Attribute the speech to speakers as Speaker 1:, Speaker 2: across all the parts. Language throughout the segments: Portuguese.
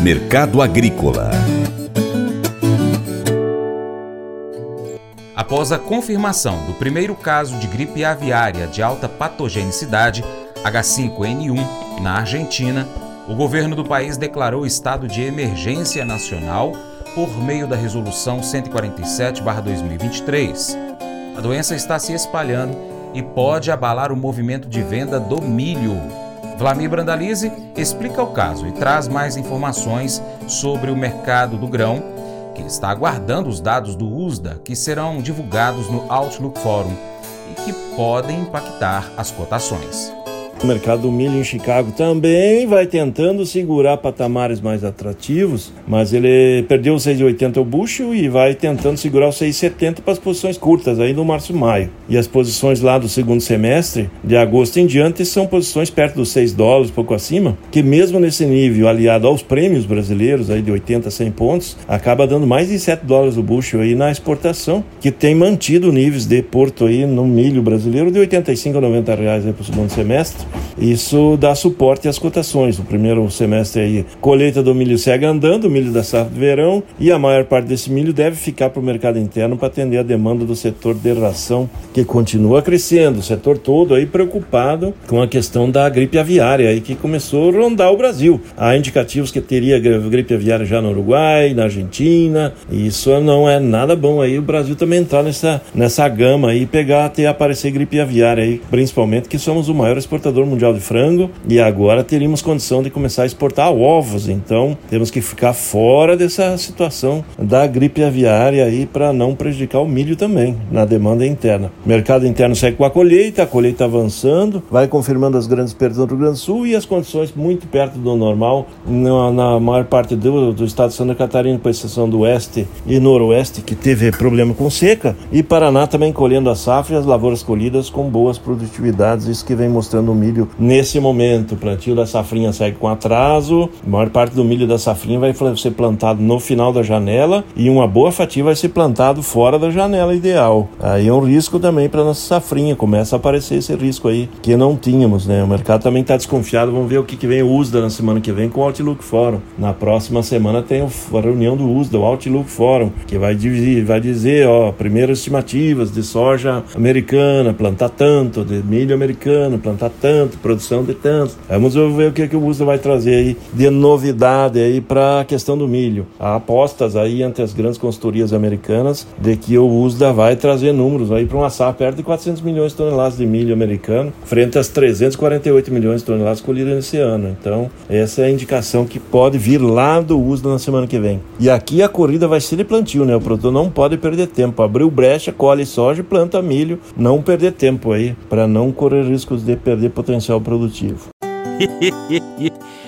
Speaker 1: Mercado Agrícola
Speaker 2: Após a confirmação do primeiro caso de gripe aviária de alta patogenicidade, H5N1, na Argentina, o governo do país declarou estado de emergência nacional por meio da Resolução 147-2023. A doença está se espalhando e pode abalar o movimento de venda do milho. Vlamir Brandalize explica o caso e traz mais informações sobre o mercado do grão, que está aguardando os dados do USDA que serão divulgados no Outlook Forum e que podem impactar as cotações.
Speaker 3: O mercado do milho em Chicago também vai tentando segurar patamares mais atrativos, mas ele perdeu o 6,80 o bushel e vai tentando segurar o 6,70 para as posições curtas aí no março e maio. E as posições lá do segundo semestre, de agosto em diante, são posições perto dos 6 dólares, pouco acima, que mesmo nesse nível, aliado aos prêmios brasileiros aí de 80 a 100 pontos, acaba dando mais de 7 dólares o bushel aí na exportação, que tem mantido níveis de porto aí no milho brasileiro de 85 a 90 reais para o segundo semestre isso dá suporte às cotações. O primeiro semestre aí, colheita do milho segue andando, milho da safra de verão, e a maior parte desse milho deve ficar para o mercado interno para atender a demanda do setor de ração, que continua crescendo. O setor todo aí preocupado com a questão da gripe aviária aí que começou a rondar o Brasil. Há indicativos que teria gripe aviária já no Uruguai, na Argentina, e isso não é nada bom aí o Brasil também entrar nessa, nessa gama e pegar até aparecer gripe aviária aí, principalmente que somos o maior exportador mundial de frango e agora teríamos condição de começar a exportar ovos. Então temos que ficar fora dessa situação da gripe aviária aí para não prejudicar o milho também na demanda interna. O mercado interno segue com a colheita, a colheita avançando, vai confirmando as grandes perdas no Rio Grande do Sul e as condições muito perto do normal na, na maior parte do, do estado de Santa Catarina, com exceção do oeste e noroeste, que teve problema com seca, e Paraná também colhendo a safra e as lavouras colhidas com boas produtividades, isso que vem mostrando o milho milho nesse momento. O plantio da safrinha segue com atraso, a maior parte do milho da safrinha vai ser plantado no final da janela e uma boa fatia vai ser plantado fora da janela ideal. Aí é um risco também para nossa safrinha, começa a aparecer esse risco aí que não tínhamos, né? O mercado também está desconfiado, vamos ver o que, que vem o USDA na semana que vem com o Outlook Forum. Na próxima semana tem a reunião do USDA, o Outlook Forum, que vai dividir, vai dizer, ó, primeiras estimativas de soja americana, plantar tanto, de milho americano, plantar tanto, tanto, produção de tanto. Vamos ver o que, que o USDA vai trazer aí de novidade aí para a questão do milho. Há apostas aí entre as grandes consultorias americanas de que o USDA vai trazer números aí para uma safra perto de 400 milhões de toneladas de milho americano, frente às 348 milhões de toneladas colhidas nesse ano. Então, essa é a indicação que pode vir lá do USDA na semana que vem. E aqui a corrida vai ser de plantio, né? O produtor não pode perder tempo. Abriu brecha, colhe soja e planta milho. Não perder tempo aí, para não correr riscos de perder potencial potencial produtivo.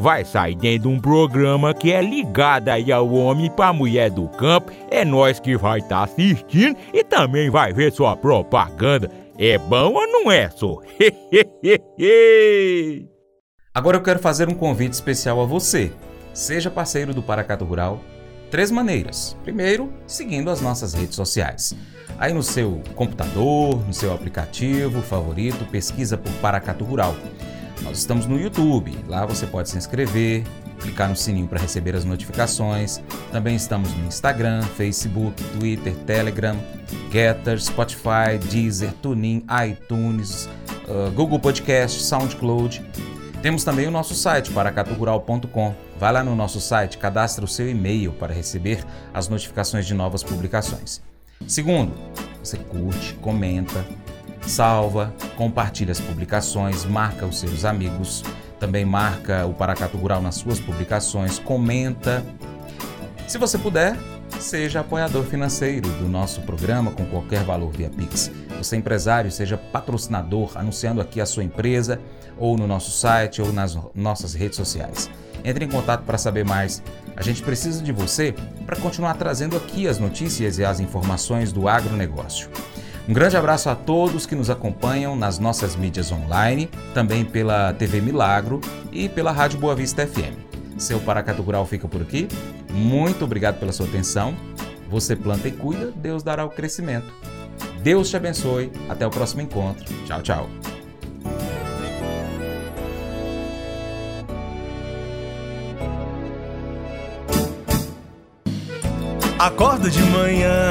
Speaker 4: vai sair dentro de um programa que é ligado aí ao homem para a mulher do campo. É nós que vai estar tá assistindo e também vai ver sua propaganda. É bom ou não é, só?
Speaker 2: Agora eu quero fazer um convite especial a você. Seja parceiro do Paracato Rural. Três maneiras. Primeiro, seguindo as nossas redes sociais. Aí no seu computador, no seu aplicativo favorito, pesquisa por Paracato Rural. Nós estamos no YouTube, lá você pode se inscrever, clicar no sininho para receber as notificações. Também estamos no Instagram, Facebook, Twitter, Telegram, Getter, Spotify, Deezer, TuneIn, iTunes, uh, Google Podcast, SoundCloud. Temos também o nosso site, paracaturural.com. Vai lá no nosso site, cadastre o seu e-mail para receber as notificações de novas publicações. Segundo, você curte, comenta, salva, compartilha as publicações, marca os seus amigos, também marca o Paracatu Rural nas suas publicações, comenta. Se você puder, seja apoiador financeiro do nosso programa com qualquer valor via Pix. Você empresário, seja patrocinador, anunciando aqui a sua empresa ou no nosso site ou nas nossas redes sociais. Entre em contato para saber mais. A gente precisa de você para continuar trazendo aqui as notícias e as informações do agronegócio. Um grande abraço a todos que nos acompanham nas nossas mídias online, também pela TV Milagro e pela Rádio Boa Vista FM. Seu Paracato Rural fica por aqui. Muito obrigado pela sua atenção. Você planta e cuida, Deus dará o crescimento. Deus te abençoe. Até o próximo encontro. Tchau, tchau.
Speaker 5: Acordo de manhã